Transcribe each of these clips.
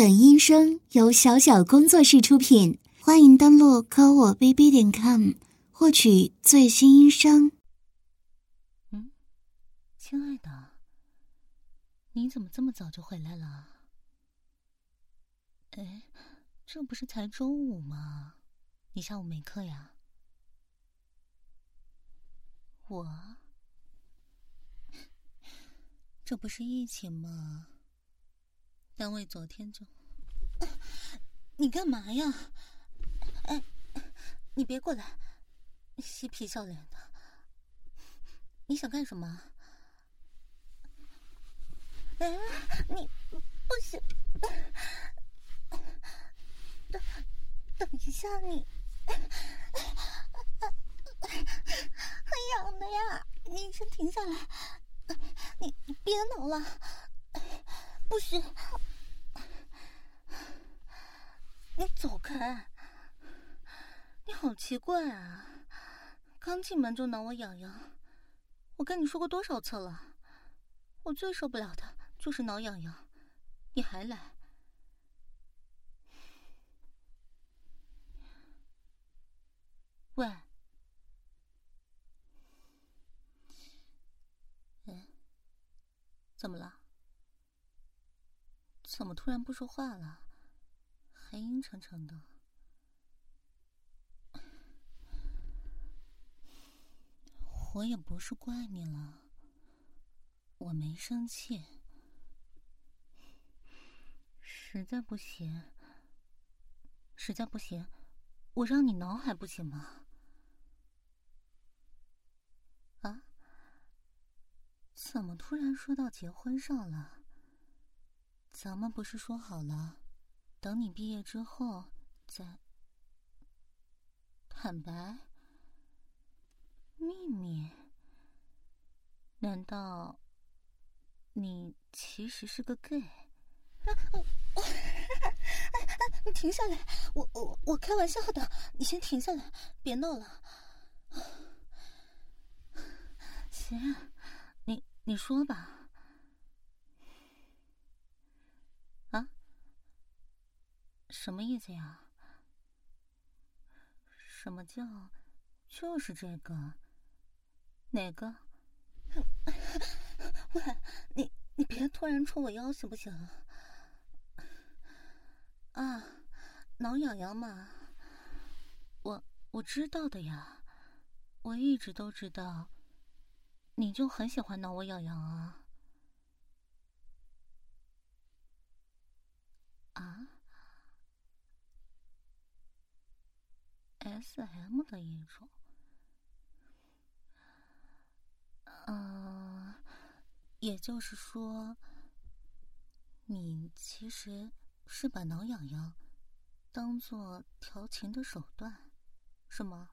本音声由小小工作室出品，欢迎登录科我 bb 点 com 获取最新音声。嗯，亲爱的，你怎么这么早就回来了？哎，这不是才周五吗？你下午没课呀？我，这不是疫情吗？单位昨天就，你干嘛呀？哎，你别过来，嬉皮笑脸的，你想干什么？哎，你不行，等等一下，你很痒的呀，你先停下来，你别挠了，不许。你走开！你好奇怪啊！刚进门就挠我痒痒，我跟你说过多少次了？我最受不了的就是挠痒痒，你还来？喂，嗯，怎么了？怎么突然不说话了？还阴沉沉的，我也不是怪你了，我没生气，实在不行，实在不行，我让你挠还不行吗？啊？怎么突然说到结婚上了？咱们不是说好了？等你毕业之后再坦白秘密？难道你其实是个 gay？你停下来！我我我开玩笑的，你先停下来，别闹了。行，你你说吧。什么意思呀？什么叫就是这个？哪个？喂，你你别突然戳我腰行不行？啊，挠痒痒嘛。我我知道的呀，我一直都知道，你就很喜欢挠我痒痒啊。啊？S M 的一种，嗯，也就是说，你其实是把挠痒痒当做调情的手段，是吗？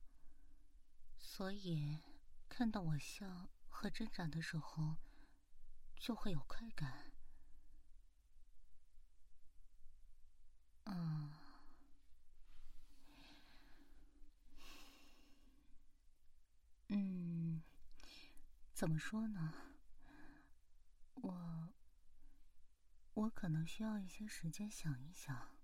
所以看到我笑和挣扎的时候，就会有快感。嗯。嗯，怎么说呢？我我可能需要一些时间想一想。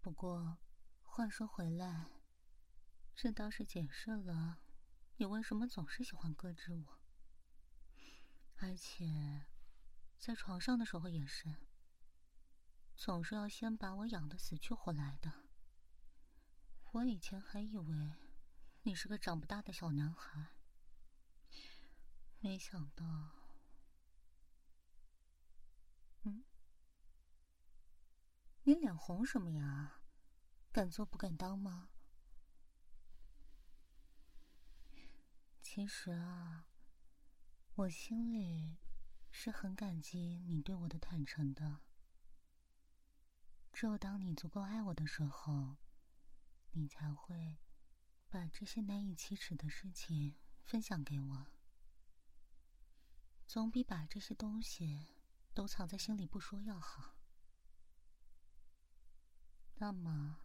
不过话说回来，这倒是解释了你为什么总是喜欢搁置我，而且在床上的时候也是，总是要先把我养的死去活来的。我以前还以为你是个长不大的小男孩，没想到，嗯，你脸红什么呀？敢做不敢当吗？其实啊，我心里是很感激你对我的坦诚的。只有当你足够爱我的时候。你才会把这些难以启齿的事情分享给我，总比把这些东西都藏在心里不说要好。那么，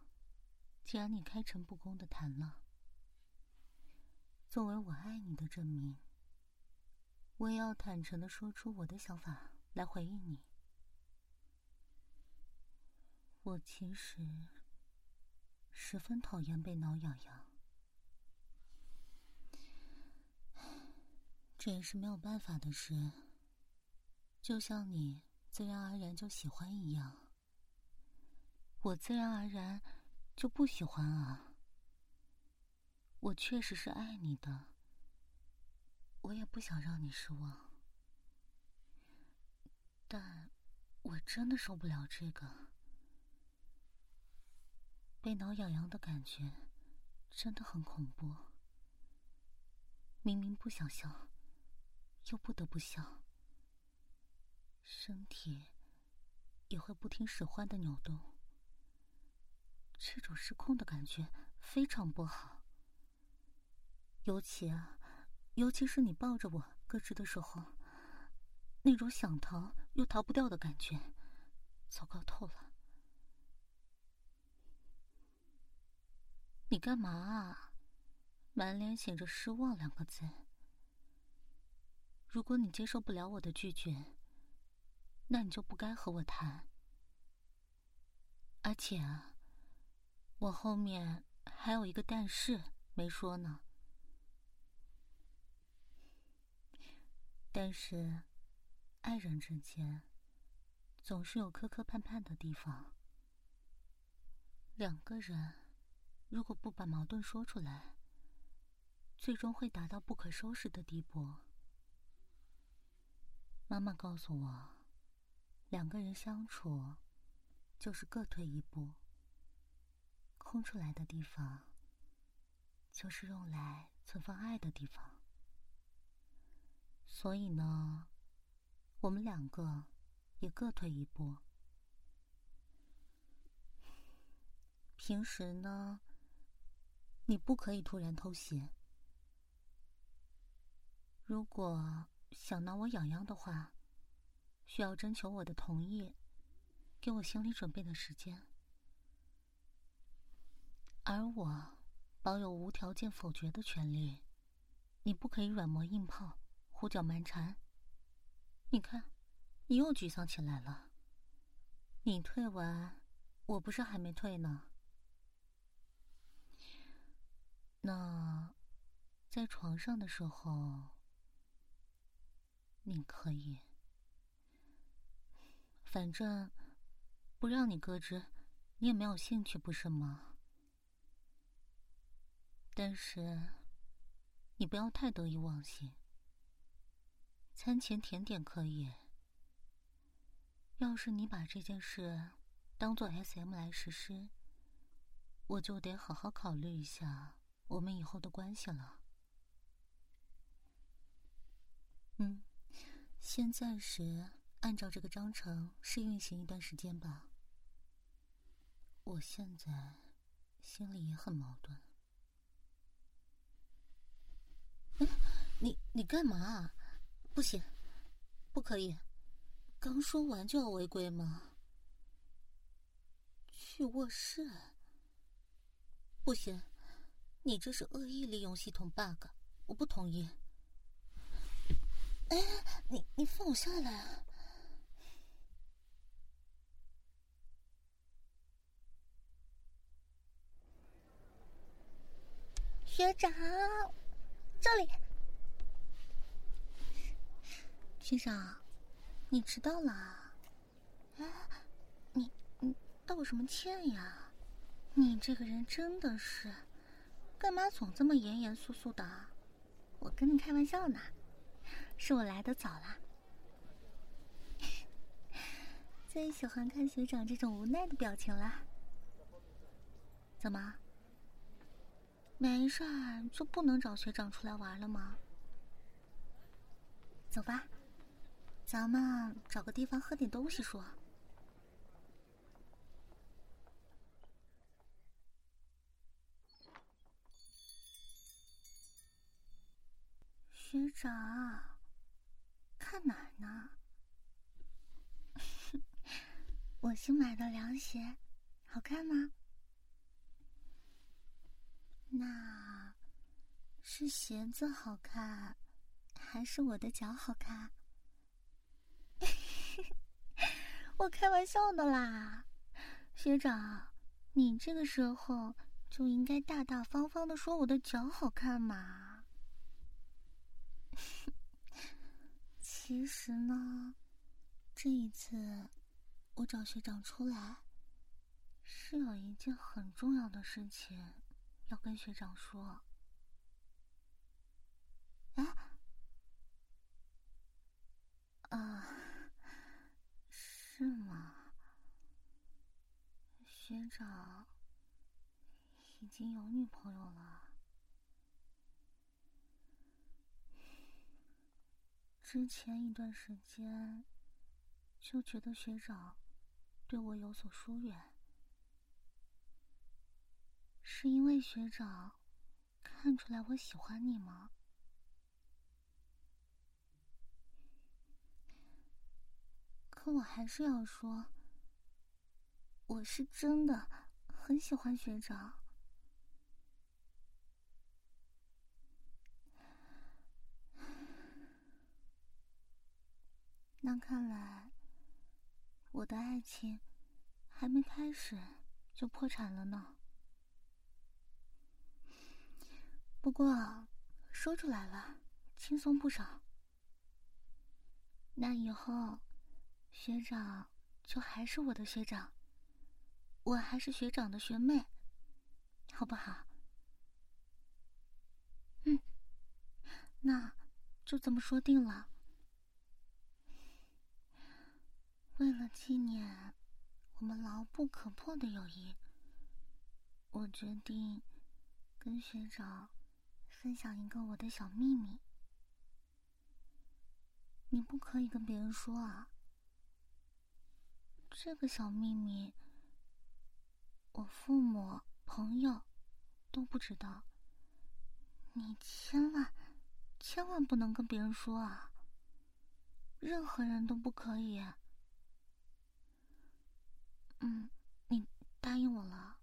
既然你开诚布公的谈了，作为我爱你的证明，我也要坦诚的说出我的想法来回应你。我其实十分讨厌被挠痒痒，这也是没有办法的事。就像你自然而然就喜欢一样，我自然而然就不喜欢啊。我确实是爱你的，我也不想让你失望，但我真的受不了这个。被挠痒痒的感觉真的很恐怖，明明不想笑，又不得不笑，身体也会不听使唤的扭动，这种失控的感觉非常不好。尤其啊，尤其是你抱着我咯吱的时候，那种想逃又逃不掉的感觉，糟糕透了。你干嘛啊？满脸写着失望两个字。如果你接受不了我的拒绝，那你就不该和我谈。而且啊，我后面还有一个但是没说呢。但是，爱人之间总是有磕磕绊绊的地方。两个人。如果不把矛盾说出来，最终会达到不可收拾的地步。妈妈告诉我，两个人相处，就是各退一步。空出来的地方，就是用来存放爱的地方。所以呢，我们两个也各退一步。平时呢。你不可以突然偷袭。如果想挠我痒痒的话，需要征求我的同意，给我心理准备的时间。而我保有无条件否决的权利，你不可以软磨硬泡、胡搅蛮缠。你看，你又沮丧起来了。你退完，我不是还没退呢。那，在床上的时候，你可以，反正不让你咯吱，你也没有兴趣，不是吗？但是，你不要太得意忘形。餐前甜点可以，要是你把这件事当做 S.M 来实施，我就得好好考虑一下。我们以后的关系了。嗯，先暂时按照这个章程试运行一段时间吧。我现在心里也很矛盾。哎，你你干嘛？不行，不可以，刚说完就要违规吗？去卧室？不行。你这是恶意利用系统 bug，我不同意。哎，你你放我下来啊！学长，这里。学长，你迟到了。哎，你你道什么歉呀？你这个人真的是……干嘛总这么严严肃肃的？我跟你开玩笑呢，是我来的早了。最喜欢看学长这种无奈的表情了。怎么？没事儿就不能找学长出来玩了吗？走吧，咱们找个地方喝点东西说。学长，看哪儿呢？我新买的凉鞋，好看吗？那是鞋子好看，还是我的脚好看？我开玩笑的啦，学长，你这个时候就应该大大方方的说我的脚好看嘛。其实呢，这一次我找学长出来，是有一件很重要的事情要跟学长说。啊？啊？是吗？学长已经有女朋友了。之前一段时间就觉得学长对我有所疏远，是因为学长看出来我喜欢你吗？可我还是要说，我是真的很喜欢学长。那看来，我的爱情还没开始就破产了呢。不过说出来了，轻松不少。那以后。学长就还是我的学长，我还是学长的学妹，好不好？嗯，那就这么说定了。为了纪念我们牢不可破的友谊，我决定跟学长分享一个我的小秘密。你不可以跟别人说啊。这个小秘密，我父母、朋友都不知道。你千万、千万不能跟别人说啊！任何人都不可以。嗯，你答应我了。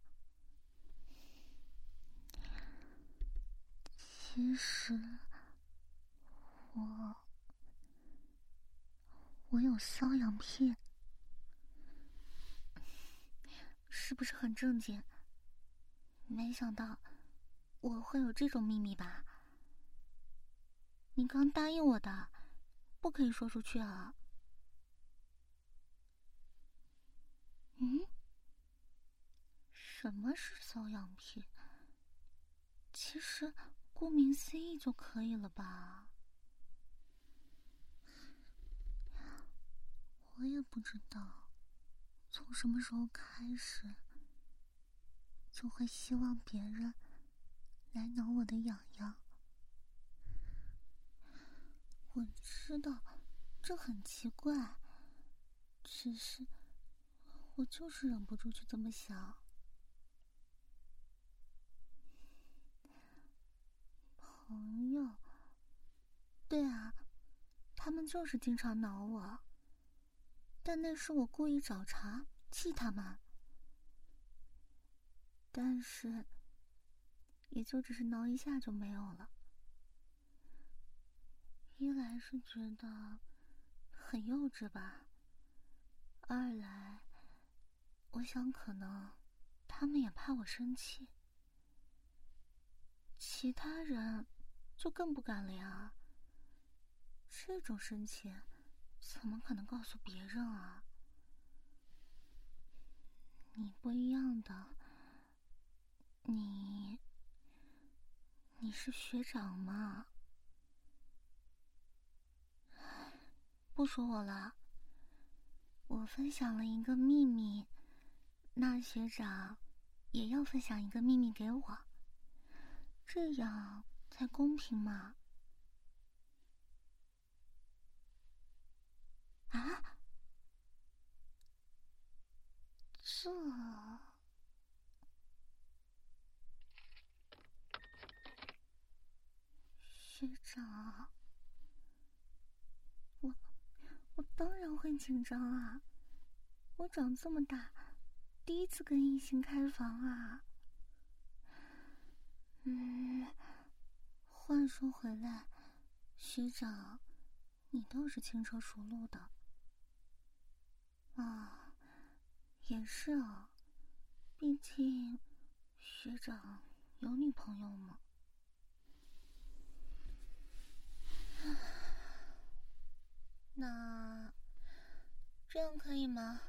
其实，我我有瘙痒癖。是不是很正经？没想到我会有这种秘密吧？你刚答应我的，不可以说出去啊！嗯？什么是瘙痒癖？其实顾名思义就可以了吧？我也不知道。从什么时候开始，就会希望别人来挠我的痒痒？我知道这很奇怪，只是我就是忍不住去这么想。朋友，对啊，他们就是经常挠我。但那是我故意找茬气他们，但是也就只是挠一下就没有了。一来是觉得很幼稚吧，二来我想可能他们也怕我生气，其他人就更不敢了呀。这种生气。怎么可能告诉别人啊？你不一样的，你你是学长嘛？不说我了，我分享了一个秘密，学长也要分享一个秘密给我，这样才公平嘛。啊！这学长，我我当然会紧张啊！我长这么大，第一次跟异性开房啊。嗯，话说回来，学长，你倒是轻车熟路的。啊，也是啊，毕竟学长有女朋友嘛。那这样可以吗？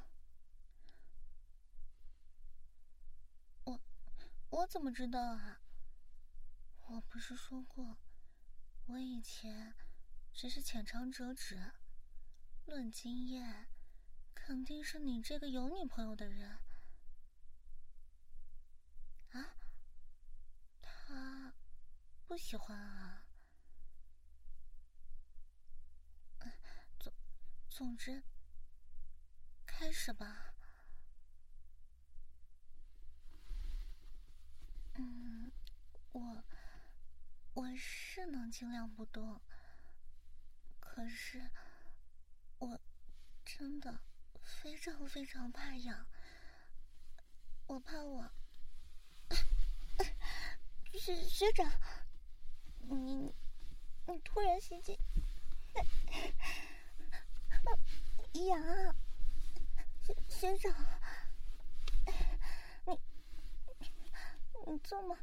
我怎么知道啊？我不是说过，我以前只是浅尝辄止，论经验，肯定是你这个有女朋友的人。啊？他不喜欢啊？总总之，开始吧。嗯，我。我是能尽量不动，可是我真的非常非常怕痒，我怕我学学长，你你突然袭击，痒啊，学学长，你你这么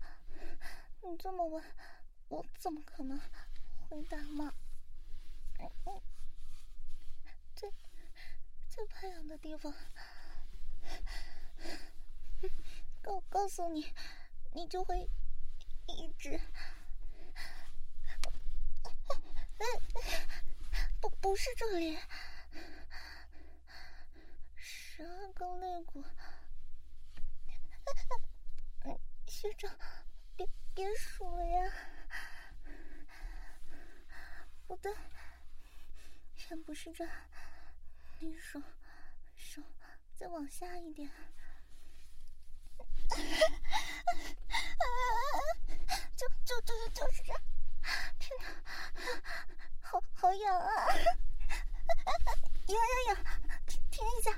你这么问。我怎么可能回答嘛？在在怕痒的地方，告告诉你，你就会一直。不不是这里，十二根肋骨。学长，别别数了呀！不对，先不是这，你手手再往下一点，就就就就是这，天哪，好好痒啊！痒 痒痒，停停一下，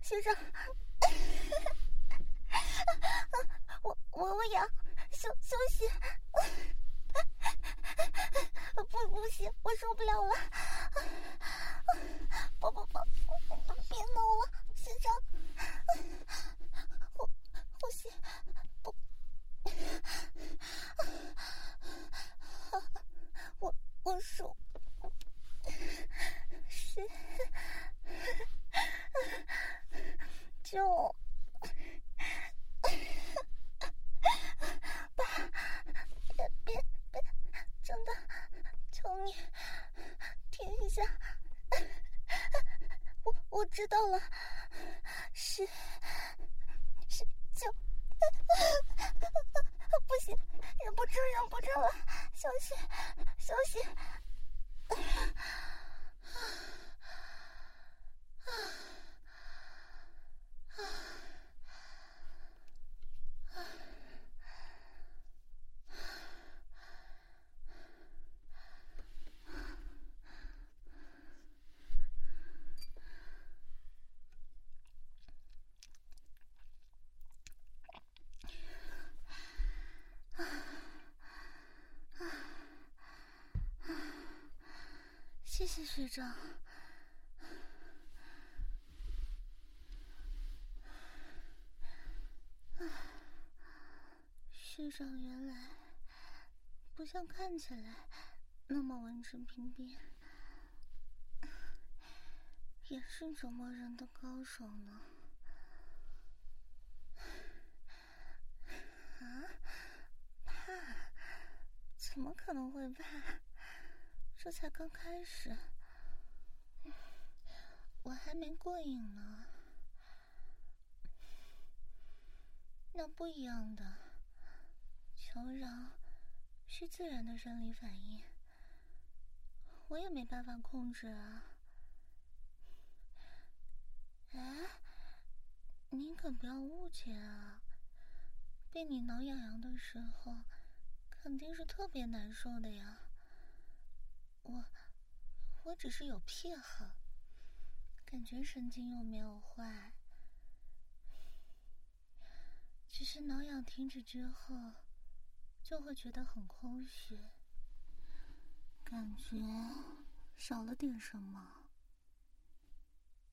学长，我我我痒，休休息。不，不行，我受不了了！不不不，别弄了，先生，呼呼吸，不，我我数十九。知道了，是是就不行，又忍不住了小心小心。学长。学长原来不像看起来那么文质彬彬，也是折磨人的高手呢。啊？怕？怎么可能会怕？这才刚开始，我还没过瘾呢。那不一样的，求饶是自然的生理反应，我也没办法控制啊。哎，您可不要误解啊！被你挠痒痒的时候，肯定是特别难受的呀。我，我只是有癖好，感觉神经又没有坏，只是挠痒停止之后，就会觉得很空虚，感觉少了点什么，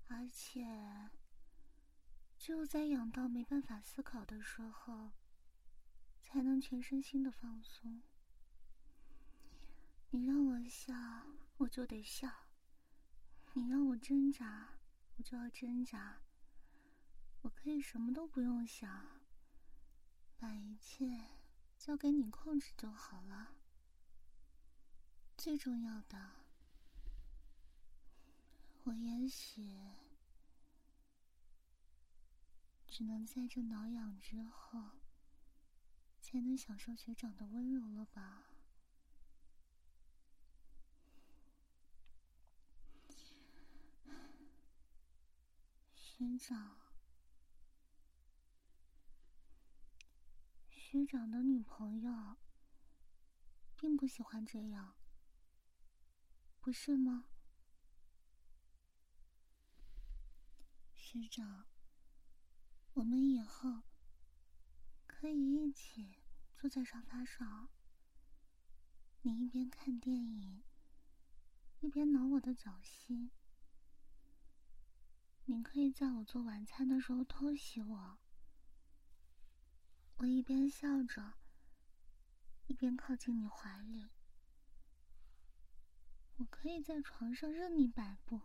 而且只有在痒到没办法思考的时候，才能全身心的放松。你让我笑，我就得笑；你让我挣扎，我就要挣扎。我可以什么都不用想，把一切交给你控制就好了。最重要的，我也许只能在这挠痒之后，才能享受学长的温柔了吧。学长，学长的女朋友并不喜欢这样，不是吗？学长，我们以后可以一起坐在沙发上，你一边看电影，一边挠我的脚心。你可以在我做晚餐的时候偷袭我，我一边笑着，一边靠近你怀里。我可以在床上任你摆布，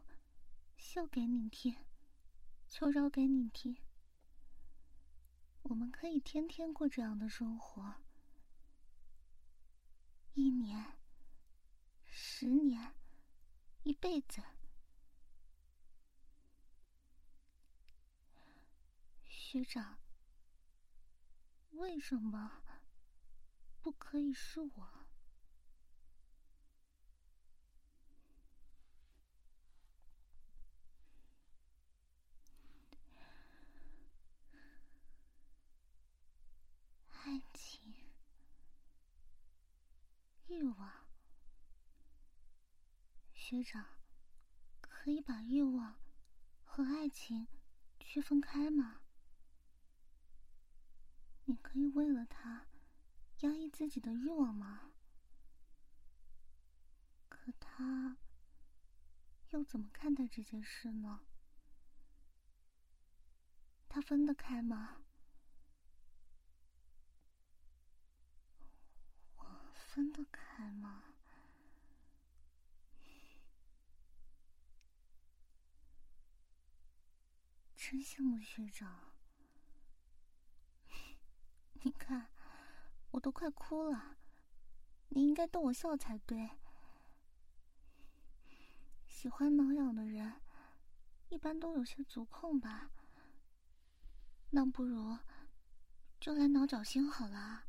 秀给你听，求饶给你听。我们可以天天过这样的生活，一年、十年、一辈子。学长，为什么不可以是我？爱情、欲望，学长，可以把欲望和爱情区分开吗？你可以为了他压抑自己的欲望吗？可他又怎么看待这件事呢？他分得开吗？我分得开吗？真羡慕学长。你看，我都快哭了，你应该逗我笑才对。喜欢挠痒的人，一般都有些足控吧？那不如就来挠脚心好了。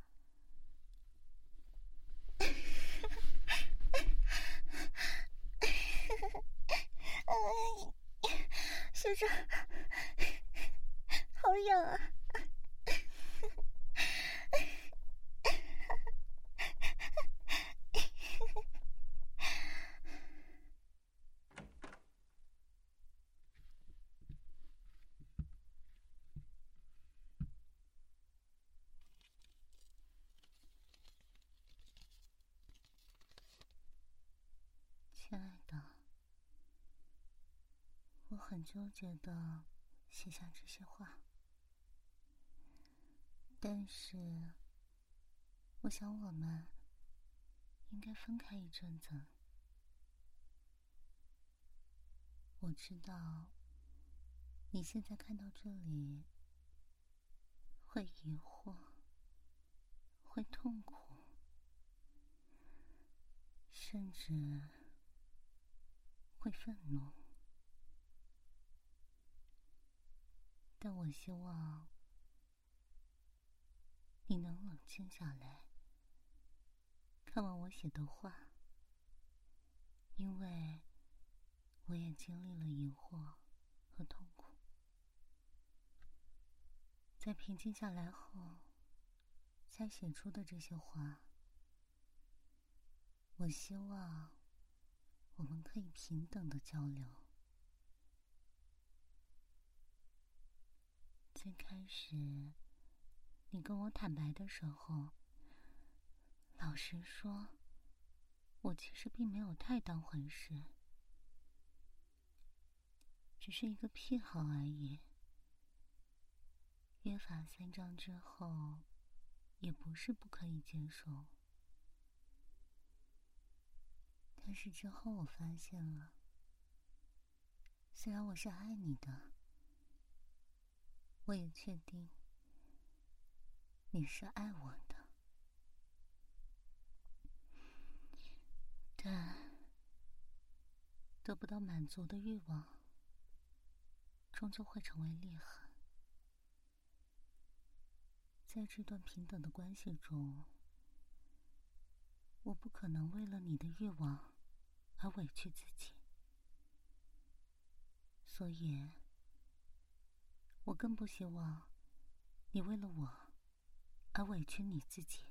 学长，好痒啊！亲爱的，我很纠结的写下这些话，但是我想我们应该分开一阵子。我知道你现在看到这里会疑惑，会痛苦，甚至……会愤怒，但我希望你能冷静下来，看完我写的话，因为我也经历了疑惑和痛苦，在平静下来后，才写出的这些话，我希望。我们可以平等的交流。最开始，你跟我坦白的时候，老实说，我其实并没有太当回事，只是一个癖好而已。约法三章之后，也不是不可以接受。但是之后我发现了，虽然我是爱你的，我也确定你是爱我的，但得不到满足的欲望，终究会成为裂痕。在这段平等的关系中，我不可能为了你的欲望。而委屈自己，所以，我更不希望你为了我而委屈你自己。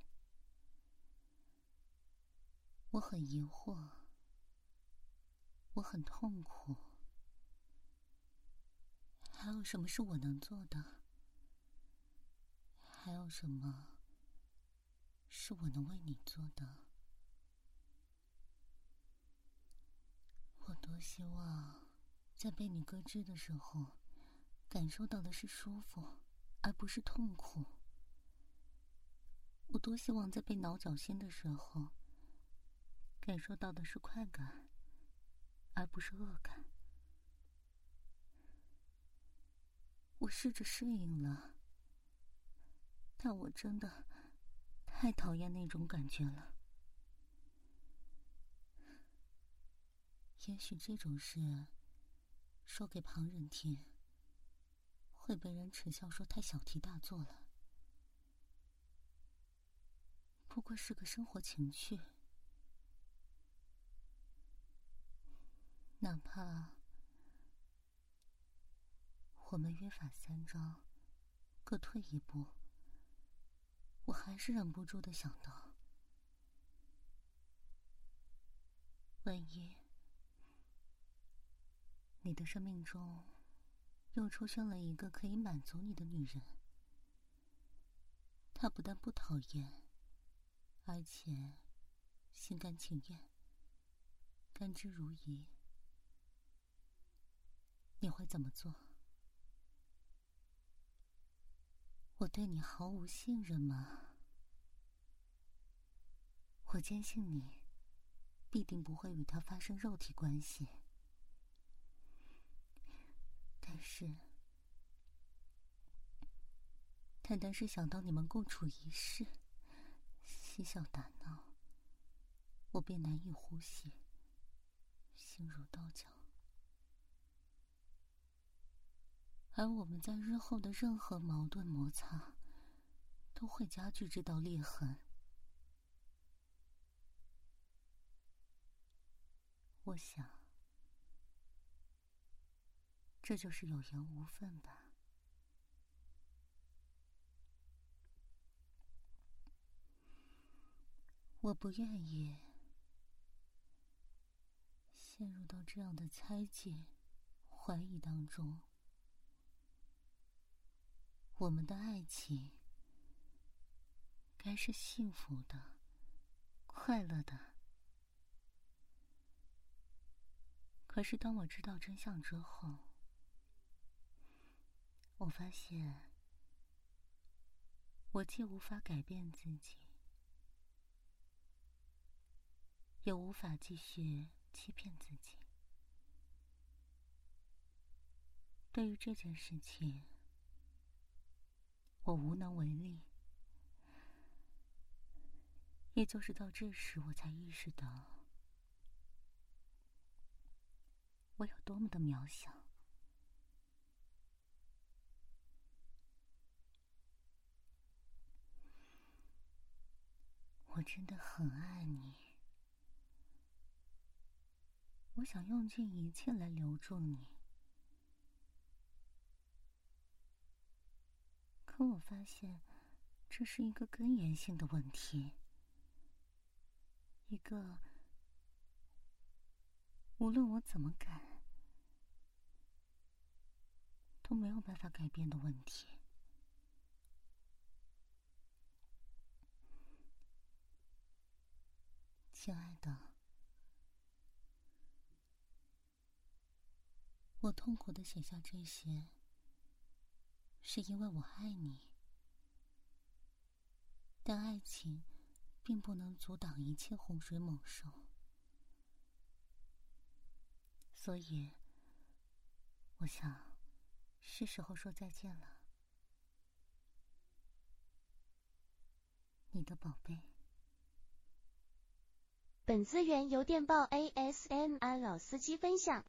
我很疑惑，我很痛苦，还有什么是我能做的？还有什么是我能为你做的？我多希望，在被你搁置的时候，感受到的是舒服，而不是痛苦。我多希望在被挠脚心的时候，感受到的是快感，而不是恶感。我试着适应了，但我真的太讨厌那种感觉了。也许这种事说给旁人听，会被人耻笑说太小题大做了。不过是个生活情趣，哪怕我们约法三章，各退一步，我还是忍不住的想到，万一……你的生命中又出现了一个可以满足你的女人，她不但不讨厌，而且心甘情愿、甘之如饴。你会怎么做？我对你毫无信任吗？我坚信你必定不会与他发生肉体关系。但是，单单是想到你们共处一室，嬉笑打闹，我便难以呼吸，心如刀绞。而我们在日后的任何矛盾摩擦，都会加剧这道裂痕。我想。这就是有缘无分吧。我不愿意陷入到这样的猜忌、怀疑当中。我们的爱情该是幸福的、快乐的。可是当我知道真相之后，我发现，我既无法改变自己，也无法继续欺骗自己。对于这件事情，我无能为力。也就是到这时，我才意识到，我有多么的渺小。我真的很爱你，我想用尽一切来留住你，可我发现这是一个根源性的问题，一个无论我怎么改都没有办法改变的问题。亲爱的，我痛苦的写下这些，是因为我爱你。但爱情并不能阻挡一切洪水猛兽，所以我想是时候说再见了，你的宝贝。本资源由电报 ASMR 老司机分享。